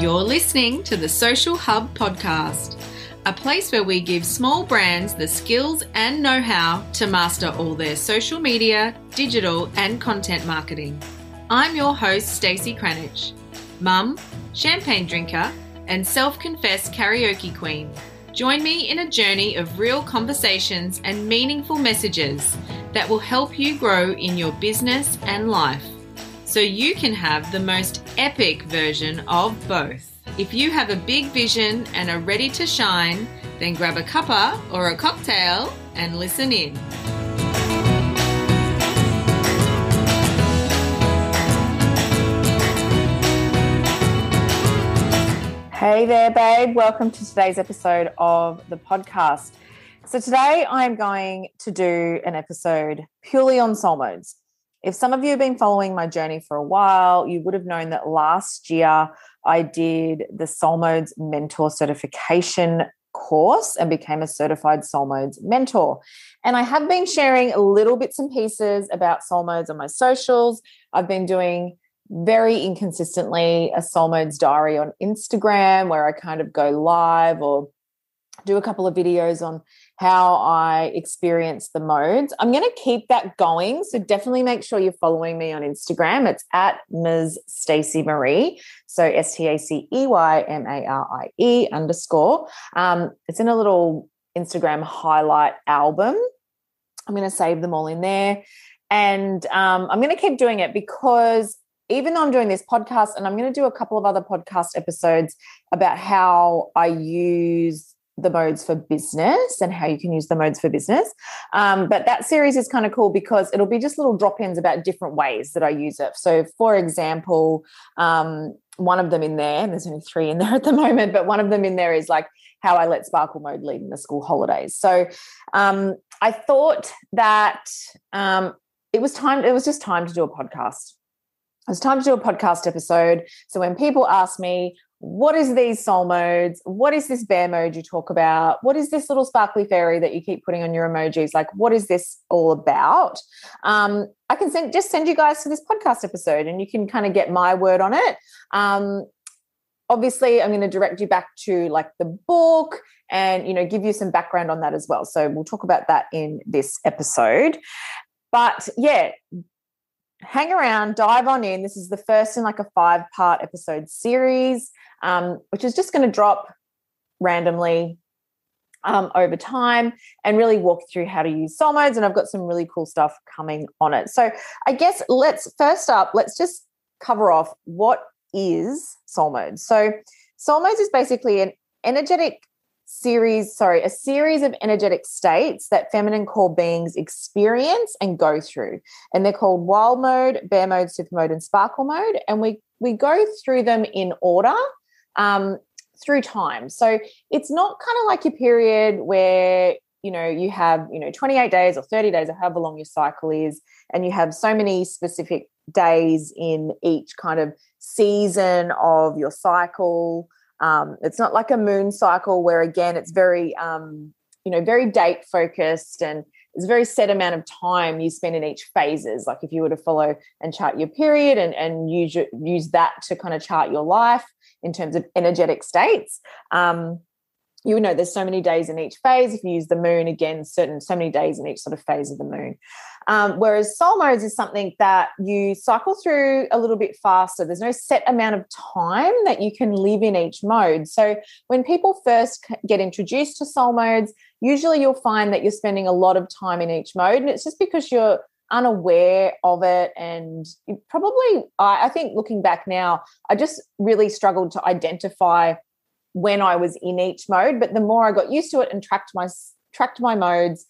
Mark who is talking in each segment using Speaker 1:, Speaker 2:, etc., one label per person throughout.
Speaker 1: You're listening to the Social Hub podcast, a place where we give small brands the skills and know how to master all their social media, digital, and content marketing. I'm your host, Stacey Cranich, mum, champagne drinker, and self confessed karaoke queen. Join me in a journey of real conversations and meaningful messages that will help you grow in your business and life so you can have the most epic version of both. If you have a big vision and are ready to shine, then grab a cuppa or a cocktail and listen in.
Speaker 2: Hey there, babe. Welcome to today's episode of the podcast. So, today I'm going to do an episode purely on soul modes. If some of you have been following my journey for a while, you would have known that last year I did the Soul Modes Mentor Certification course and became a certified Soul Modes mentor. And I have been sharing little bits and pieces about Soul Modes on my socials. I've been doing very inconsistently a soul modes diary on Instagram where I kind of go live or do a couple of videos on how I experience the modes. I'm going to keep that going. So definitely make sure you're following me on Instagram. It's at Ms. Stacey Marie. So S T A C E Y M A R I E underscore. Um, it's in a little Instagram highlight album. I'm going to save them all in there. And um, I'm going to keep doing it because even though I'm doing this podcast, and I'm going to do a couple of other podcast episodes about how I use the modes for business and how you can use the modes for business. Um, but that series is kind of cool because it'll be just little drop ins about different ways that I use it. So, for example, um, one of them in there, and there's only three in there at the moment, but one of them in there is like how I let Sparkle Mode lead in the school holidays. So, um, I thought that um, it was time, it was just time to do a podcast it's time to do a podcast episode. So when people ask me, what is these soul modes? What is this bear mode you talk about? What is this little sparkly fairy that you keep putting on your emojis? Like, what is this all about? Um, I can send just send you guys to this podcast episode and you can kind of get my word on it. Um, obviously, I'm going to direct you back to like the book and you know give you some background on that as well. So we'll talk about that in this episode. But yeah, hang around, dive on in. This is the first in like a five part episode series, um, which is just going to drop randomly um, over time and really walk through how to use soul modes. And I've got some really cool stuff coming on it. So I guess let's first up, let's just cover off what is soul modes. So soul modes is basically an energetic series, sorry, a series of energetic states that feminine core beings experience and go through. And they're called wild mode, bear mode, super mode, and sparkle mode. And we we go through them in order um, through time. So it's not kind of like your period where you know you have you know 28 days or 30 days or however long your cycle is and you have so many specific days in each kind of season of your cycle um, it's not like a moon cycle where again it's very um, you know very date focused and it's a very set amount of time you spend in each phases. Like if you were to follow and chart your period and and use use that to kind of chart your life in terms of energetic states. Um, you know there's so many days in each phase. If you use the moon again certain so many days in each sort of phase of the moon. Um, whereas soul modes is something that you cycle through a little bit faster. There's no set amount of time that you can live in each mode. So when people first get introduced to soul modes usually you'll find that you're spending a lot of time in each mode and it's just because you're unaware of it and probably I, I think looking back now i just really struggled to identify when I was in each mode. But the more I got used to it and tracked my tracked my modes,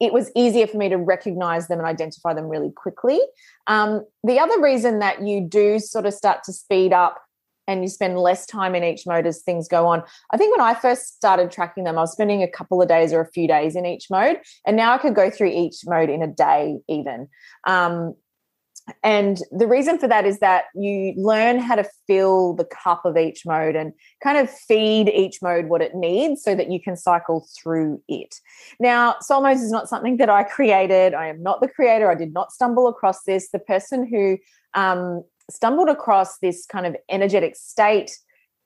Speaker 2: it was easier for me to recognize them and identify them really quickly. Um, the other reason that you do sort of start to speed up and you spend less time in each mode as things go on. I think when I first started tracking them, I was spending a couple of days or a few days in each mode, and now I could go through each mode in a day, even. Um, and the reason for that is that you learn how to fill the cup of each mode and kind of feed each mode what it needs so that you can cycle through it. Now, soul modes is not something that I created. I am not the creator. I did not stumble across this. The person who um, stumbled across this kind of energetic state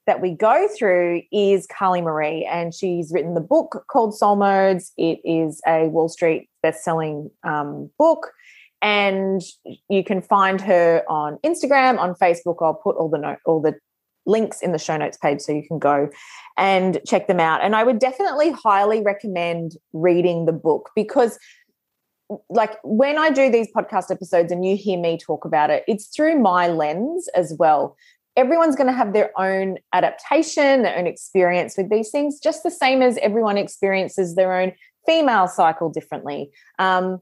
Speaker 2: that we go through is Carly Marie, and she's written the book called Soul Modes. It is a Wall Street best-selling um, book, and you can find her on Instagram, on Facebook. I'll put all the note, all the links in the show notes page so you can go and check them out. And I would definitely highly recommend reading the book because like when I do these podcast episodes and you hear me talk about it, it's through my lens as well everyone's going to have their own adaptation, their own experience with these things, just the same as everyone experiences their own female cycle differently. Um,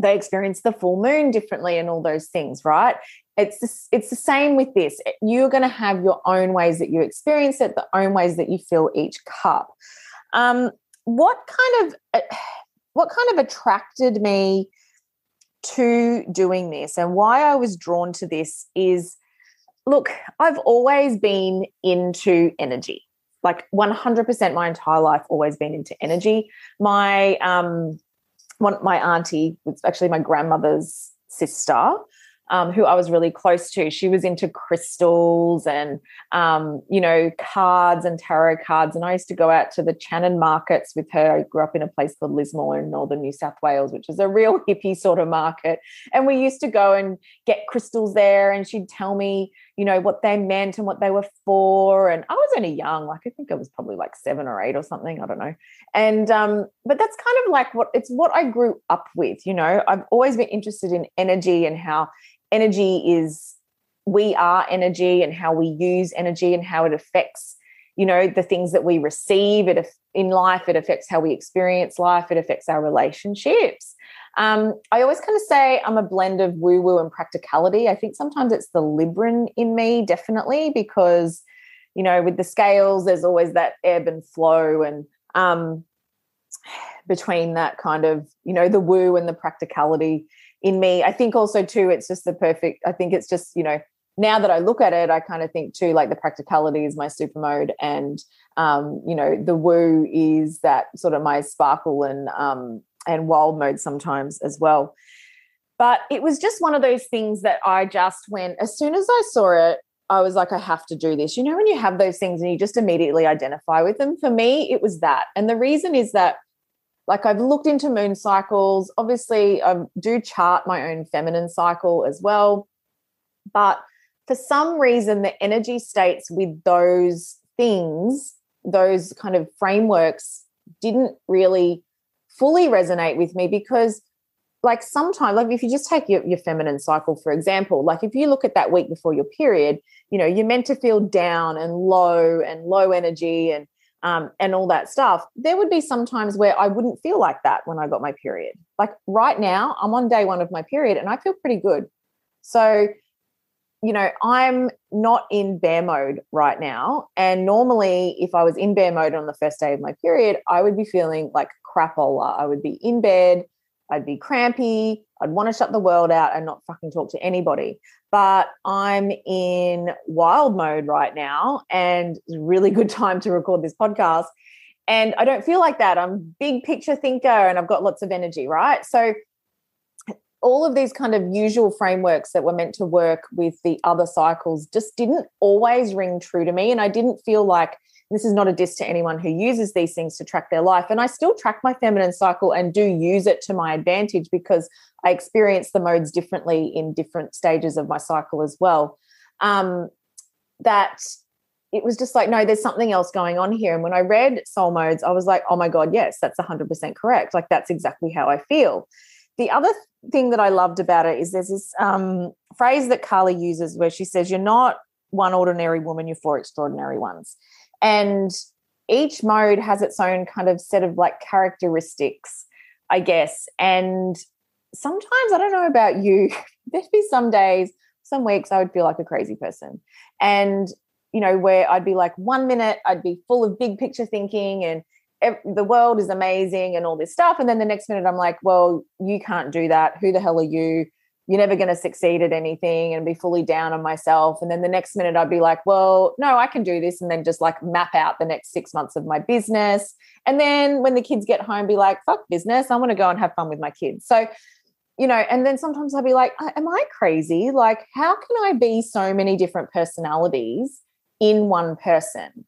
Speaker 2: they experience the full moon differently and all those things, right? It's the, it's the same with this. You're going to have your own ways that you experience it, the own ways that you fill each cup. Um, what kind of uh, what kind of attracted me to doing this and why I was drawn to this is look, I've always been into energy. Like 100% my entire life always been into energy. My um one my auntie was actually my grandmother's sister um, who I was really close to. She was into crystals and, um, you know, cards and tarot cards. And I used to go out to the Channon markets with her. I grew up in a place called Lismore in northern New South Wales, which is a real hippie sort of market. And we used to go and get crystals there. And she'd tell me, you know, what they meant and what they were for. And I was only young, like I think I was probably like seven or eight or something. I don't know. And, um, but that's kind of like what it's what I grew up with, you know. I've always been interested in energy and how energy is we are energy and how we use energy and how it affects you know the things that we receive. It in life it affects how we experience life. It affects our relationships. Um, i always kind of say i'm a blend of woo woo and practicality. I think sometimes it's the libran in me definitely because you know with the scales there's always that ebb and flow and um, between that kind of you know the woo and the practicality in me. I think also too, it's just the perfect. I think it's just you know now that I look at it, I kind of think too like the practicality is my super mode, and um, you know the woo is that sort of my sparkle and um, and wild mode sometimes as well. But it was just one of those things that I just went as soon as I saw it. I was like, I have to do this. You know, when you have those things and you just immediately identify with them. For me, it was that. And the reason is that like I've looked into moon cycles. Obviously, I do chart my own feminine cycle as well. But for some reason, the energy states with those things, those kind of frameworks, didn't really fully resonate with me because like sometimes like if you just take your, your feminine cycle for example like if you look at that week before your period you know you're meant to feel down and low and low energy and um, and all that stuff, there would be some times where I wouldn't feel like that when I got my period. Like right now, I'm on day one of my period and I feel pretty good. So, you know, I'm not in bear mode right now. And normally, if I was in bear mode on the first day of my period, I would be feeling like crapola. I would be in bed, I'd be crampy, I'd want to shut the world out and not fucking talk to anybody but I'm in wild mode right now and it's a really good time to record this podcast. And I don't feel like that. I'm big picture thinker and I've got lots of energy, right? So all of these kind of usual frameworks that were meant to work with the other cycles just didn't always ring true to me. And I didn't feel like this is not a diss to anyone who uses these things to track their life. And I still track my feminine cycle and do use it to my advantage because I experience the modes differently in different stages of my cycle as well. Um, that it was just like, no, there's something else going on here. And when I read soul modes, I was like, oh my God, yes, that's 100% correct. Like, that's exactly how I feel. The other thing that I loved about it is there's this um, phrase that Carly uses where she says, You're not one ordinary woman, you're four extraordinary ones. And each mode has its own kind of set of like characteristics, I guess. And sometimes I don't know about you, there'd be some days, some weeks I would feel like a crazy person. And, you know, where I'd be like, one minute I'd be full of big picture thinking and the world is amazing and all this stuff. And then the next minute I'm like, well, you can't do that. Who the hell are you? You're never going to succeed at anything and be fully down on myself. And then the next minute I'd be like, well, no, I can do this. And then just like map out the next six months of my business. And then when the kids get home, be like, fuck business. I want to go and have fun with my kids. So you know, and then sometimes I'll be like, am I crazy? Like, how can I be so many different personalities in one person.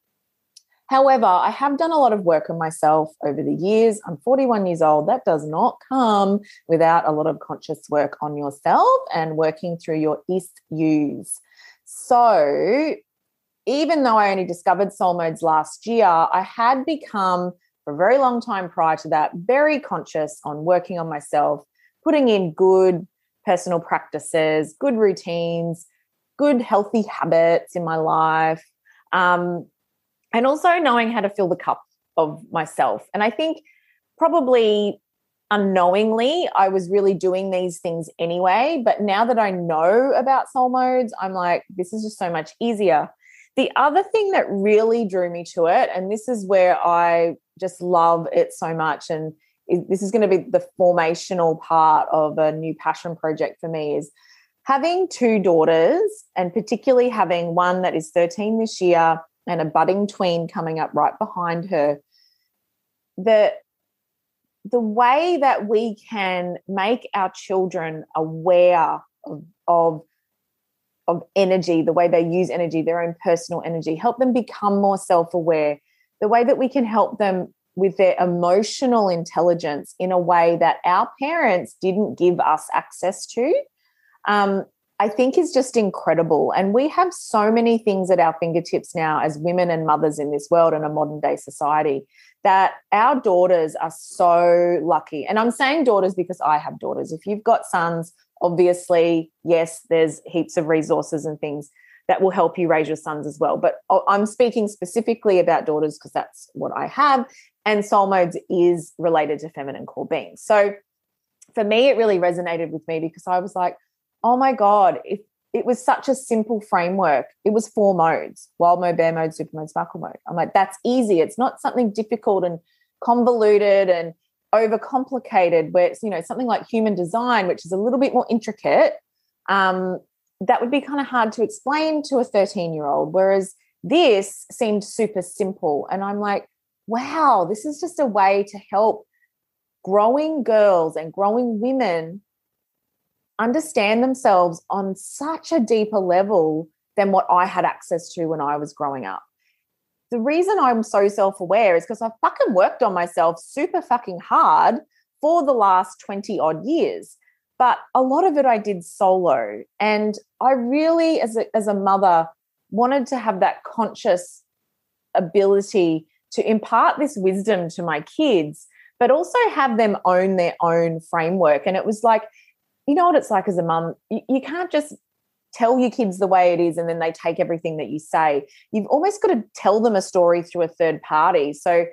Speaker 2: However, I have done a lot of work on myself over the years. I'm 41 years old. That does not come without a lot of conscious work on yourself and working through your issues. So, even though I only discovered soul modes last year, I had become for a very long time prior to that very conscious on working on myself, putting in good personal practices, good routines, good healthy habits in my life. Um, and also knowing how to fill the cup of myself. And I think probably unknowingly, I was really doing these things anyway. But now that I know about soul modes, I'm like, this is just so much easier. The other thing that really drew me to it, and this is where I just love it so much, and this is going to be the formational part of a new passion project for me, is having two daughters, and particularly having one that is 13 this year and a budding tween coming up right behind her. The the way that we can make our children aware of, of of energy the way they use energy their own personal energy help them become more self-aware the way that we can help them with their emotional intelligence in a way that our parents didn't give us access to um, I think is just incredible. And we have so many things at our fingertips now as women and mothers in this world in a modern day society that our daughters are so lucky. And I'm saying daughters because I have daughters. If you've got sons, obviously, yes, there's heaps of resources and things that will help you raise your sons as well. But I'm speaking specifically about daughters because that's what I have. And soul modes is related to feminine core beings. So for me, it really resonated with me because I was like, oh my God, if it was such a simple framework. It was four modes wild mode, bear mode, super mode, sparkle mode. I'm like, that's easy. It's not something difficult and convoluted and overcomplicated, where it's, you know, something like human design, which is a little bit more intricate. Um, that would be kind of hard to explain to a 13 year old. Whereas this seemed super simple. And I'm like, wow, this is just a way to help growing girls and growing women understand themselves on such a deeper level than what I had access to when I was growing up. The reason I'm so self aware is because I've fucking worked on myself super fucking hard for the last 20 odd years. But a lot of it I did solo. And I really, as a, as a mother, wanted to have that conscious ability to impart this wisdom to my kids, but also have them own their own framework. And it was like, you know what it's like as a mum? You, you can't just tell your kids the way it is and then they take everything that you say. You've almost got to tell them a story through a third party. So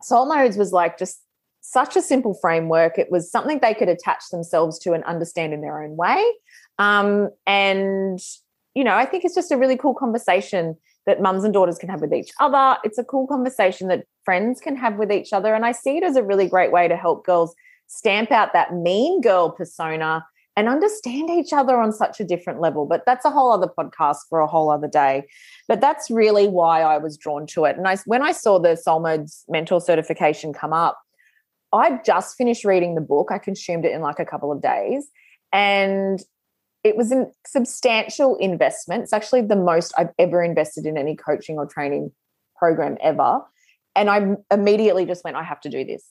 Speaker 2: soul modes was like just such a simple framework. It was something they could attach themselves to and understand in their own way. Um, and you know i think it's just a really cool conversation that mums and daughters can have with each other. It's a cool conversation that friends can have with each other and i see it as a really great way to help girls stamp out that mean girl persona and understand each other on such a different level. But that's a whole other podcast for a whole other day. But that's really why I was drawn to it. And I, when I saw the Soul Modes mentor certification come up, I just finished reading the book. I consumed it in like a couple of days. And it was a substantial investment. It's actually the most I've ever invested in any coaching or training program ever. And I immediately just went, I have to do this.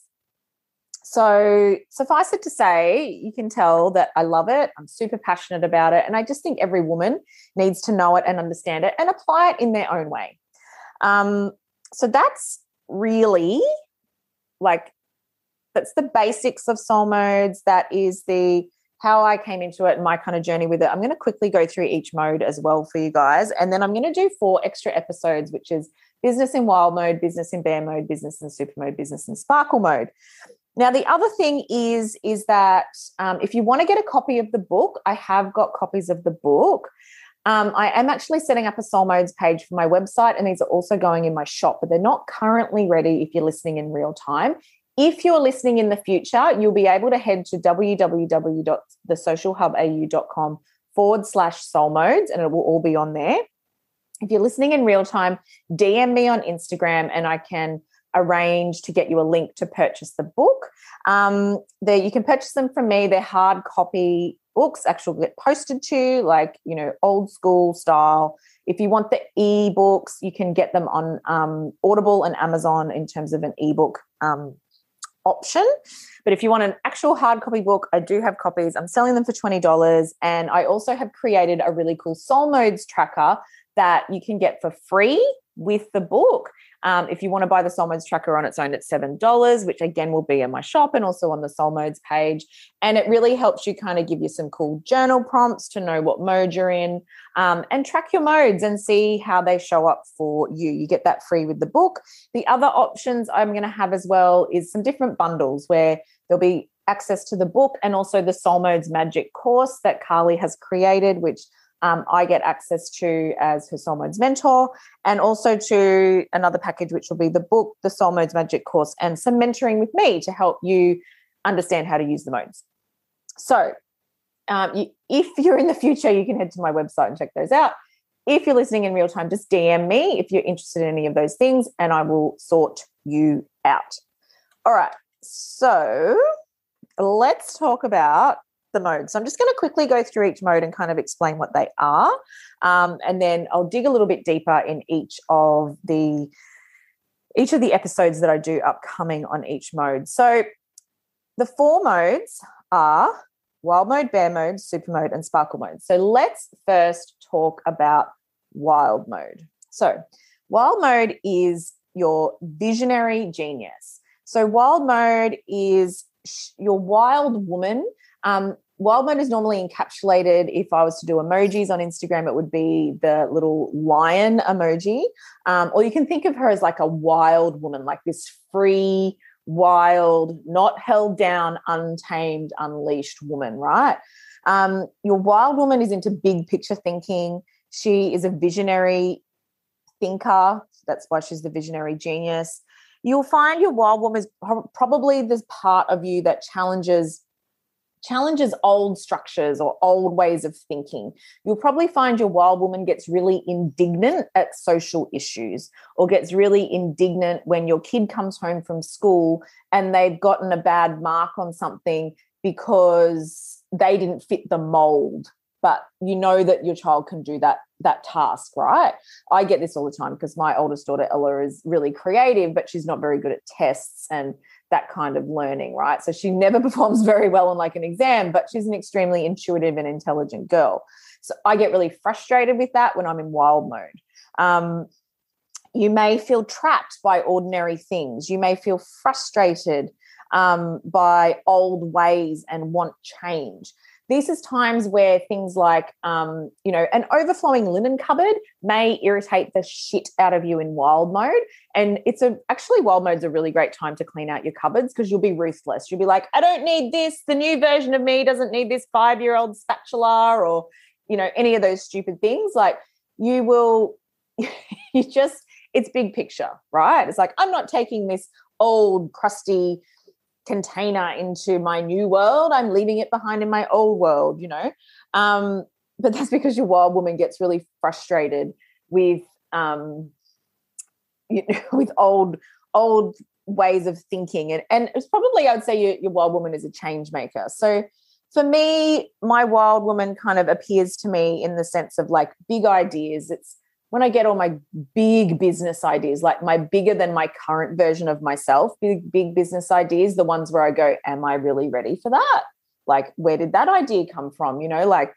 Speaker 2: So, suffice it to say, you can tell that I love it. I'm super passionate about it. And I just think every woman needs to know it and understand it and apply it in their own way. Um, so, that's really like, that's the basics of soul modes. That is the how I came into it and my kind of journey with it. I'm going to quickly go through each mode as well for you guys. And then I'm going to do four extra episodes, which is business in wild mode, business in bear mode, business in super mode, business in sparkle mode. Now, the other thing is, is that um, if you want to get a copy of the book, I have got copies of the book. Um, I am actually setting up a Soul Modes page for my website, and these are also going in my shop, but they're not currently ready if you're listening in real time. If you're listening in the future, you'll be able to head to www.thesocialhubau.com forward slash soul modes, and it will all be on there. If you're listening in real time, DM me on Instagram and I can arrange to get you a link to purchase the book. Um, there you can purchase them from me. They're hard copy books, actually get posted to like you know, old school style. If you want the e-books, you can get them on um, Audible and Amazon in terms of an ebook um, option. But if you want an actual hard copy book, I do have copies. I'm selling them for $20. And I also have created a really cool soul modes tracker that you can get for free with the book. Um, if you want to buy the Soul Modes tracker on its own, it's $7, which again will be in my shop and also on the Soul Modes page. And it really helps you kind of give you some cool journal prompts to know what mode you're in um, and track your modes and see how they show up for you. You get that free with the book. The other options I'm going to have as well is some different bundles where there'll be access to the book and also the Soul Modes Magic course that Carly has created, which um, I get access to as her Soul Modes mentor, and also to another package, which will be the book, the Soul Modes Magic course, and some mentoring with me to help you understand how to use the modes. So, um, you, if you're in the future, you can head to my website and check those out. If you're listening in real time, just DM me if you're interested in any of those things, and I will sort you out. All right. So, let's talk about the modes. So I'm just going to quickly go through each mode and kind of explain what they are. Um, and then I'll dig a little bit deeper in each of the each of the episodes that I do upcoming on each mode. So the four modes are wild mode, bear mode, super mode, and sparkle mode. So let's first talk about wild mode. So wild mode is your visionary genius. So wild mode is your wild woman um, wild mode is normally encapsulated. If I was to do emojis on Instagram, it would be the little lion emoji. Um, or you can think of her as like a wild woman, like this free, wild, not held down, untamed, unleashed woman, right? Um, your wild woman is into big picture thinking. She is a visionary thinker. That's why she's the visionary genius. You'll find your wild woman is probably this part of you that challenges challenges old structures or old ways of thinking. You'll probably find your wild woman gets really indignant at social issues or gets really indignant when your kid comes home from school and they've gotten a bad mark on something because they didn't fit the mold but you know that your child can do that that task right i get this all the time because my oldest daughter ella is really creative but she's not very good at tests and that kind of learning, right? So she never performs very well on like an exam, but she's an extremely intuitive and intelligent girl. So I get really frustrated with that when I'm in wild mode. Um, you may feel trapped by ordinary things. You may feel frustrated um, by old ways and want change. This is times where things like, um, you know, an overflowing linen cupboard may irritate the shit out of you in wild mode. And it's a actually wild mode's a really great time to clean out your cupboards because you'll be ruthless. You'll be like, I don't need this. The new version of me doesn't need this five year old spatula or, you know, any of those stupid things. Like you will, you just, it's big picture, right? It's like, I'm not taking this old, crusty, container into my new world. I'm leaving it behind in my old world, you know. Um, but that's because your wild woman gets really frustrated with um, you know, with old old ways of thinking, and and it's probably I would say your, your wild woman is a change maker. So for me, my wild woman kind of appears to me in the sense of like big ideas. It's when I get all my big business ideas, like my bigger than my current version of myself, big, big business ideas, the ones where I go, Am I really ready for that? Like, where did that idea come from? You know, like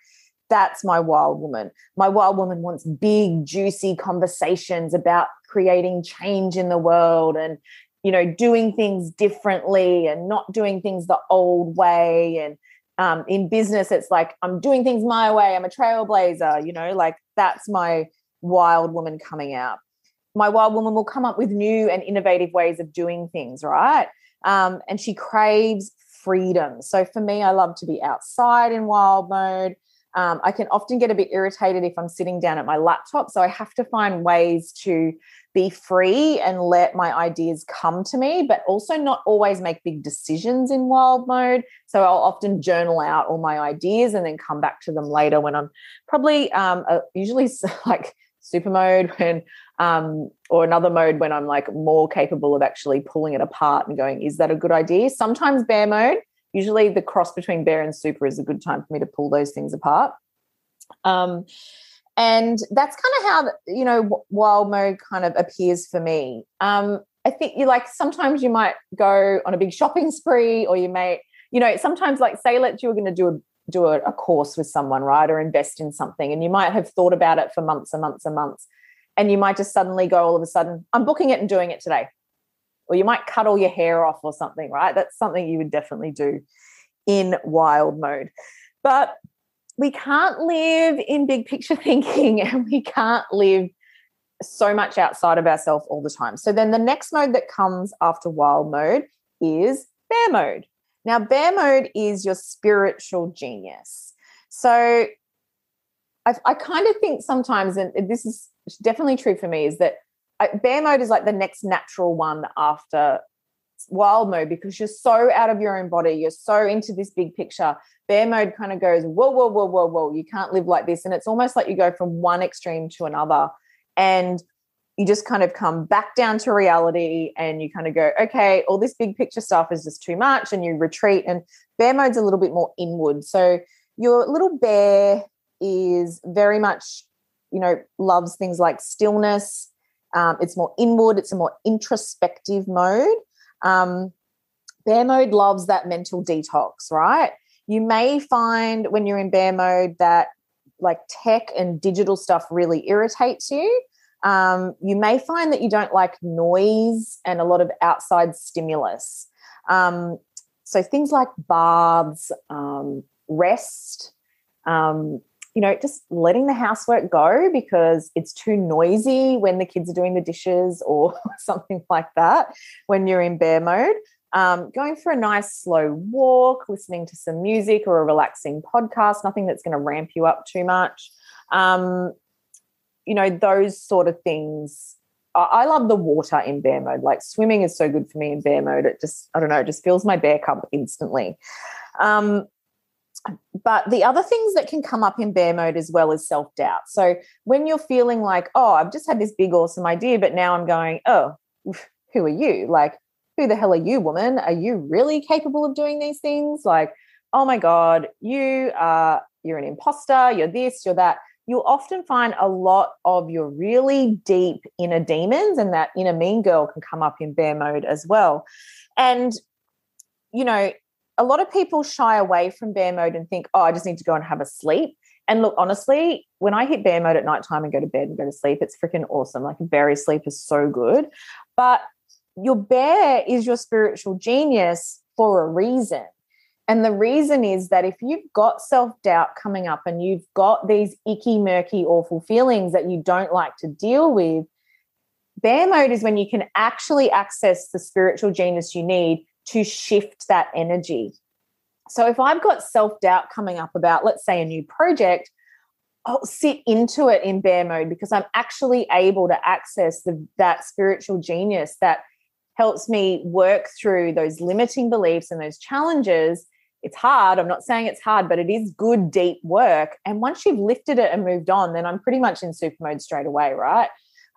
Speaker 2: that's my wild woman. My wild woman wants big, juicy conversations about creating change in the world and, you know, doing things differently and not doing things the old way. And um, in business, it's like, I'm doing things my way. I'm a trailblazer, you know, like that's my wild woman coming out. My wild woman will come up with new and innovative ways of doing things, right? Um, and she craves freedom. So for me, I love to be outside in wild mode. Um, I can often get a bit irritated if I'm sitting down at my laptop. So I have to find ways to be free and let my ideas come to me, but also not always make big decisions in wild mode. So I'll often journal out all my ideas and then come back to them later when I'm probably um, uh, usually like super mode when um, or another mode when I'm like more capable of actually pulling it apart and going, is that a good idea? Sometimes bear mode, usually the cross between bear and super is a good time for me to pull those things apart. Um, and that's kind of how you know wild mode kind of appears for me. Um, I think you like sometimes you might go on a big shopping spree, or you may, you know, sometimes like say let you were going to do a do a, a course with someone, right, or invest in something, and you might have thought about it for months and months and months, and you might just suddenly go all of a sudden, I'm booking it and doing it today, or you might cut all your hair off or something, right? That's something you would definitely do in wild mode, but we can't live in big picture thinking, and we can't live so much outside of ourselves all the time. So then the next mode that comes after wild mode is bear mode. Now, bear mode is your spiritual genius. So I, I kind of think sometimes, and this is definitely true for me, is that uh, bear mode is like the next natural one after wild mode because you're so out of your own body. You're so into this big picture. Bear mode kind of goes, whoa, whoa, whoa, whoa, whoa. You can't live like this. And it's almost like you go from one extreme to another and you just kind of come back down to reality and you kind of go, okay, all this big picture stuff is just too much, and you retreat. And bear mode's a little bit more inward. So your little bear is very much, you know, loves things like stillness. Um, it's more inward, it's a more introspective mode. Um, bear mode loves that mental detox, right? You may find when you're in bear mode that like tech and digital stuff really irritates you. Um, you may find that you don't like noise and a lot of outside stimulus. Um, so things like baths, um, rest, um, you know, just letting the housework go because it's too noisy when the kids are doing the dishes or something like that when you're in bear mode um, going for a nice slow walk, listening to some music or a relaxing podcast, nothing that's going to ramp you up too much. Um, you know, those sort of things. I, love the water in bear mode. Like swimming is so good for me in bear mode. It just, I don't know, it just fills my bear cup instantly. Um, but the other things that can come up in bear mode as well is self doubt. So when you're feeling like, oh, I've just had this big, awesome idea, but now I'm going, oh, who are you? Like, who the hell are you, woman? Are you really capable of doing these things? Like, oh my God, you are, you're an imposter, you're this, you're that. You'll often find a lot of your really deep inner demons, and that inner mean girl can come up in bear mode as well. And, you know, a lot of people shy away from bear mode and think, oh, I just need to go and have a sleep. And look, honestly, when I hit bear mode at nighttime and go to bed and go to sleep, it's freaking awesome. Like very sleep is so good. But your bear is your spiritual genius for a reason. And the reason is that if you've got self doubt coming up and you've got these icky, murky, awful feelings that you don't like to deal with, bear mode is when you can actually access the spiritual genius you need to shift that energy. So if I've got self doubt coming up about, let's say, a new project, I'll sit into it in bear mode because I'm actually able to access the, that spiritual genius that helps me work through those limiting beliefs and those challenges. It's hard. I'm not saying it's hard, but it is good, deep work. And once you've lifted it and moved on, then I'm pretty much in super mode straight away, right?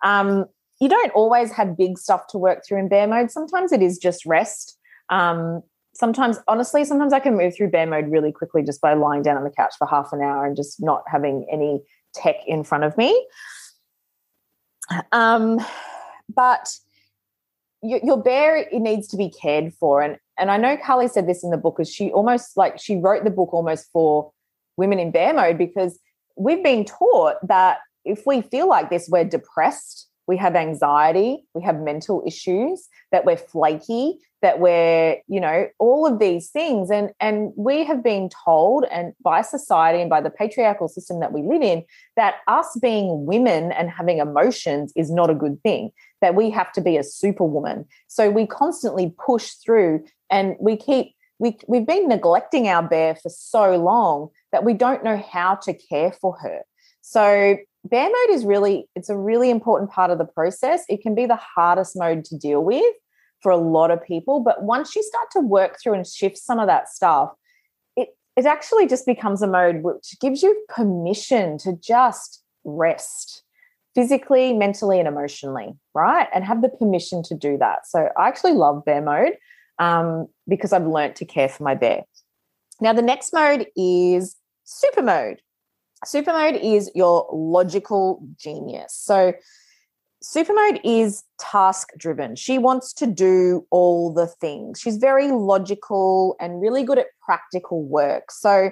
Speaker 2: Um, you don't always have big stuff to work through in bear mode. Sometimes it is just rest. Um, sometimes, honestly, sometimes I can move through bear mode really quickly just by lying down on the couch for half an hour and just not having any tech in front of me. Um, but your, bear it needs to be cared for and and i know carly said this in the book is she almost like she wrote the book almost for women in bear mode because we've been taught that if we feel like this we're depressed we have anxiety we have mental issues that we're flaky that we're you know all of these things. And and we have been told and by society and by the patriarchal system that we live in that us being women and having emotions is not a good thing that we have to be a superwoman. So we constantly push through and we keep we, we've been neglecting our bear for so long that we don't know how to care for her. So bear mode is really it's a really important part of the process it can be the hardest mode to deal with for a lot of people but once you start to work through and shift some of that stuff it it actually just becomes a mode which gives you permission to just rest physically, mentally, and emotionally, right? And have the permission to do that. So I actually love bear mode um, because I've learned to care for my bear. Now, the next mode is super mode. Super mode is your logical genius. So, super mode is task driven. She wants to do all the things. She's very logical and really good at practical work. So,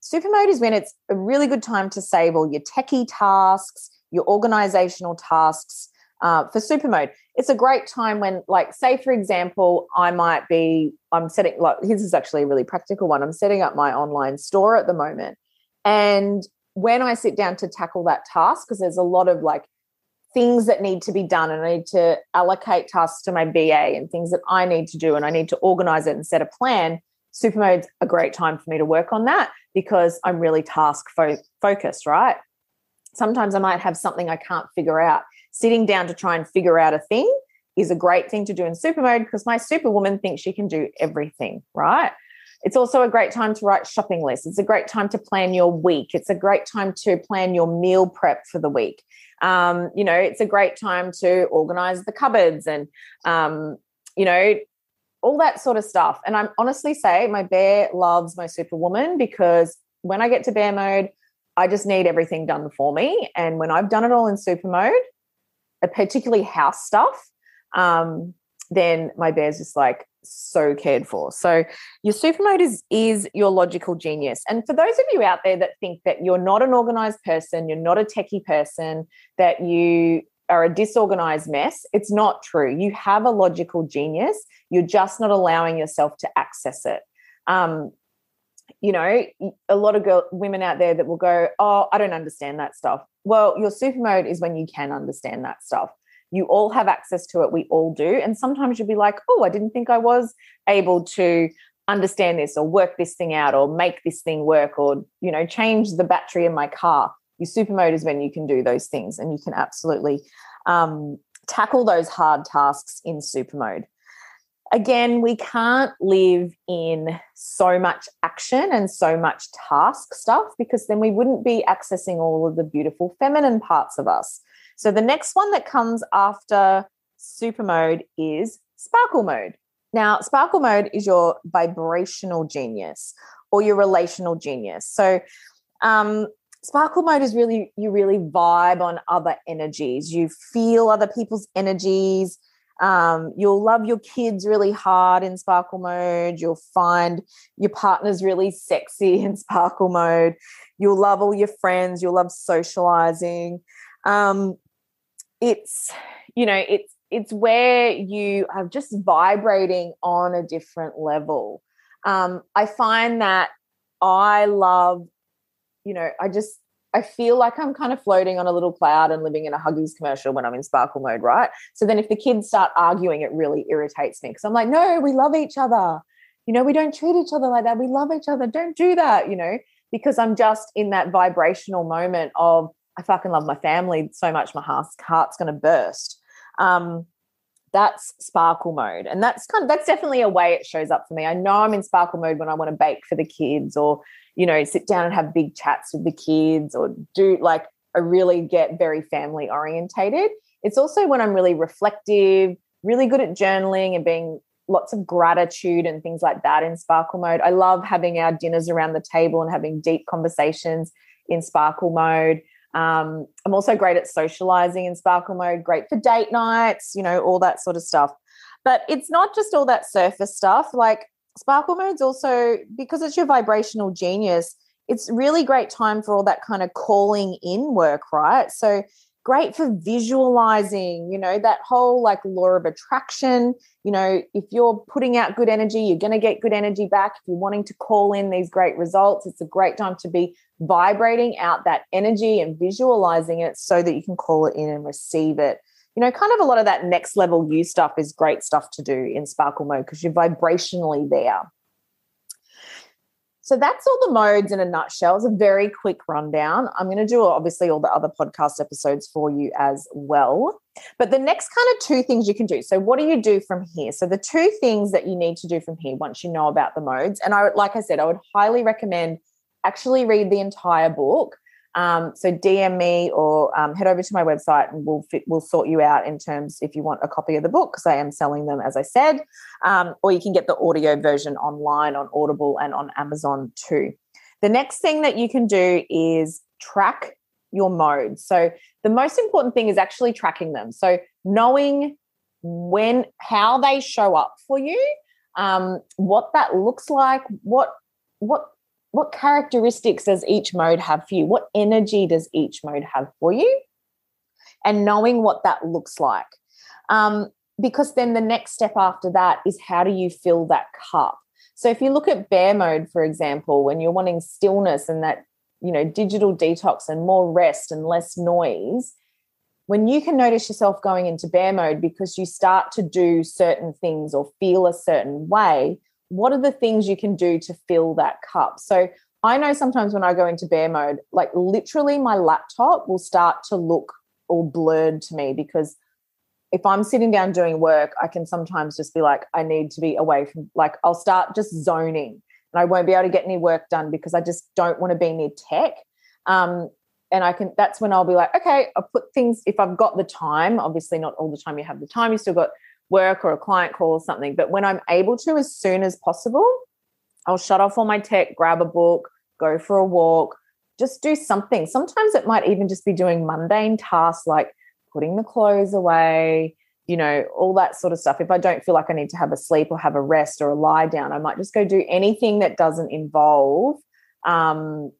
Speaker 2: super mode is when it's a really good time to save all your techie tasks, your organizational tasks. Uh, for super mode, it's a great time when, like, say, for example, I might be, I'm setting, like, this is actually a really practical one. I'm setting up my online store at the moment. And when I sit down to tackle that task, because there's a lot of like things that need to be done, and I need to allocate tasks to my BA and things that I need to do, and I need to organize it and set a plan. Super mode's a great time for me to work on that because I'm really task fo- focused, right? Sometimes I might have something I can't figure out. Sitting down to try and figure out a thing is a great thing to do in super mode because my superwoman thinks she can do everything, right? It's also a great time to write shopping lists. It's a great time to plan your week. It's a great time to plan your meal prep for the week. Um, you know, it's a great time to organize the cupboards and, um, you know, all that sort of stuff. And I'm honestly say my bear loves my superwoman because when I get to bear mode, I just need everything done for me. And when I've done it all in super mode, particularly house stuff, um, then my bear's just like, so cared for. So your super mode is is your logical genius. And for those of you out there that think that you're not an organized person, you're not a techie person, that you are a disorganized mess, it's not true. You have a logical genius. You're just not allowing yourself to access it. Um, you know, a lot of girl, women out there that will go, "Oh, I don't understand that stuff." Well, your super mode is when you can understand that stuff. You all have access to it. We all do. And sometimes you'll be like, oh, I didn't think I was able to understand this or work this thing out or make this thing work or, you know, change the battery in my car. Your super mode is when you can do those things and you can absolutely um, tackle those hard tasks in super mode. Again, we can't live in so much action and so much task stuff because then we wouldn't be accessing all of the beautiful feminine parts of us. So the next one that comes after super mode is sparkle mode. Now, sparkle mode is your vibrational genius or your relational genius. So, um, sparkle mode is really, you really vibe on other energies. You feel other people's energies. Um, you'll love your kids really hard in sparkle mode. You'll find your partner's really sexy in sparkle mode. You'll love all your friends. You'll love socializing. Um, it's you know it's it's where you are just vibrating on a different level. Um, i find that i love you know i just i feel like i'm kind of floating on a little cloud and living in a huggies commercial when i'm in sparkle mode right? So then if the kids start arguing it really irritates me because i'm like no we love each other. You know we don't treat each other like that. We love each other. Don't do that you know because i'm just in that vibrational moment of I fucking love my family so much, my heart's, going to burst. Um, that's sparkle mode. And that's kind of, that's definitely a way it shows up for me. I know I'm in sparkle mode when I want to bake for the kids or, you know, sit down and have big chats with the kids or do like, I really get very family orientated. It's also when I'm really reflective, really good at journaling and being lots of gratitude and things like that in sparkle mode. I love having our dinners around the table and having deep conversations in sparkle mode. Um, I'm also great at socializing in sparkle mode, great for date nights, you know, all that sort of stuff. But it's not just all that surface stuff. Like sparkle mode's also, because it's your vibrational genius, it's really great time for all that kind of calling in work, right? So great for visualizing, you know, that whole like law of attraction. You know, if you're putting out good energy, you're going to get good energy back. If you're wanting to call in these great results, it's a great time to be vibrating out that energy and visualizing it so that you can call it in and receive it. You know, kind of a lot of that next level you stuff is great stuff to do in sparkle mode because you're vibrationally there. So that's all the modes in a nutshell. It's a very quick rundown. I'm going to do obviously all the other podcast episodes for you as well. But the next kind of two things you can do. So what do you do from here? So the two things that you need to do from here once you know about the modes, and I like I said, I would highly recommend actually read the entire book. Um, so DM me or um, head over to my website and we'll fit, we'll sort you out in terms if you want a copy of the book because I am selling them as I said, um, or you can get the audio version online on Audible and on Amazon too. The next thing that you can do is track your modes. So the most important thing is actually tracking them. So knowing when how they show up for you, um, what that looks like, what what what characteristics does each mode have for you? What energy does each mode have for you? And knowing what that looks like. Um, because then the next step after that is how do you fill that cup? So if you look at bear mode, for example, when you're wanting stillness and that, you know, digital detox and more rest and less noise, when you can notice yourself going into bear mode because you start to do certain things or feel a certain way, what are the things you can do to fill that cup? So I know sometimes when I go into bear mode, like literally my laptop will start to look all blurred to me because if I'm sitting down doing work, I can sometimes just be like, I need to be away from, like, I'll start just zoning and I won't be able to get any work done because I just don't want to be near tech. Um, and I can, that's when I'll be like, okay, I'll put things, if I've got the time, obviously not all the time you have the time, you still got work or a client call or something. But when I'm able to, as soon as possible, I'll shut off all my tech, grab a book, go for a walk, just do something. Sometimes it might even just be doing mundane tasks like putting the clothes away, you know, all that sort of stuff. If I don't feel like I need to have a sleep or have a rest or a lie down, I might just go do anything that doesn't involve um,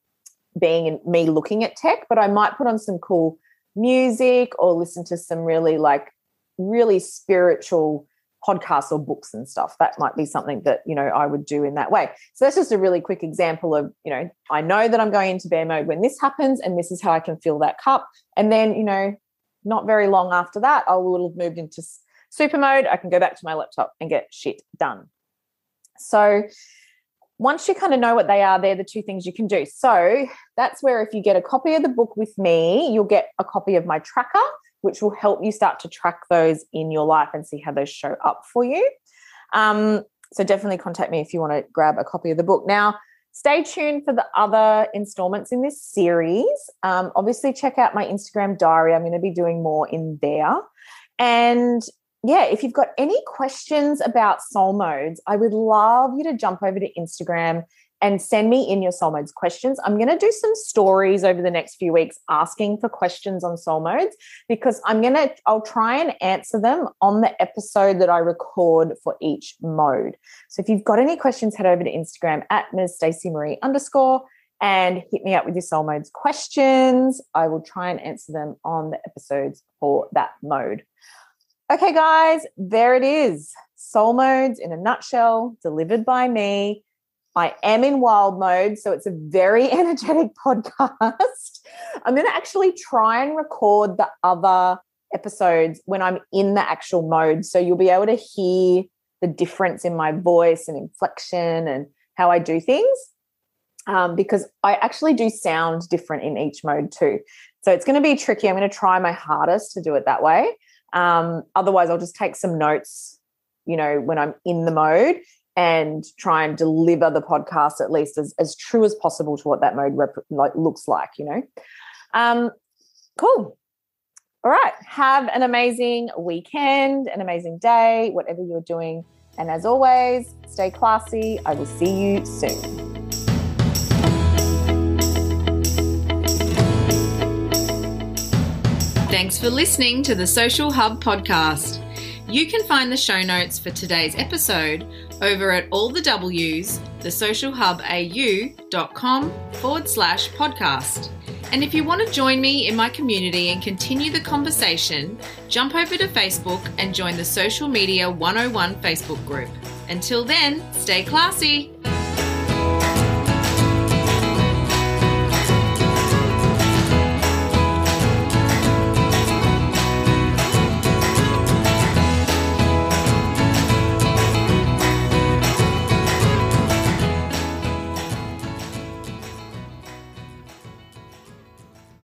Speaker 2: being in, me looking at tech, but I might put on some cool music or listen to some really like really spiritual podcasts or books and stuff. That might be something that you know i would do in that way. So that's just a really quick example of you know i know that i'm going into bear mode when this happens and this is how i can fill that cup. And then you know not very long after that i will have moved into super mode. I can go back to my laptop and get shit done. So once you kind of know what they are they're the two things you can do. So that's where if you get a copy of the book with me you'll get a copy of my tracker which will help you start to track those in your life and see how those show up for you. Um, so definitely contact me if you want to grab a copy of the book. Now, stay tuned for the other installments in this series. Um, obviously, check out my Instagram diary. I'm going to be doing more in there. And yeah, if you've got any questions about soul modes, I would love you to jump over to Instagram and send me in your soul modes questions. I'm going to do some stories over the next few weeks asking for questions on soul modes because I'm going to, I'll try and answer them on the episode that I record for each mode. So if you've got any questions, head over to Instagram at Ms. Stacey Marie underscore and hit me up with your soul modes questions. I will try and answer them on the episodes for that mode. Okay, guys, there it is. Soul modes in a nutshell, delivered by me. I am in wild mode, so it's a very energetic podcast. I'm going to actually try and record the other episodes when I'm in the actual mode. So you'll be able to hear the difference in my voice and inflection and how I do things. Um, because I actually do sound different in each mode too. So it's going to be tricky. I'm going to try my hardest to do it that way. Um, otherwise, I'll just take some notes, you know, when I'm in the mode and try and deliver the podcast at least as, as true as possible to what that mode rep- like looks like you know? Um cool. All right. Have an amazing weekend an amazing day whatever you're doing. And as always stay classy. I will see you soon.
Speaker 1: Thanks for listening to the Social Hub podcast. You can find the show notes for today's episode over at all the W's, thesocialhubau.com forward slash podcast. And if you want to join me in my community and continue the conversation, jump over to Facebook and join the Social Media 101 Facebook group. Until then, stay classy.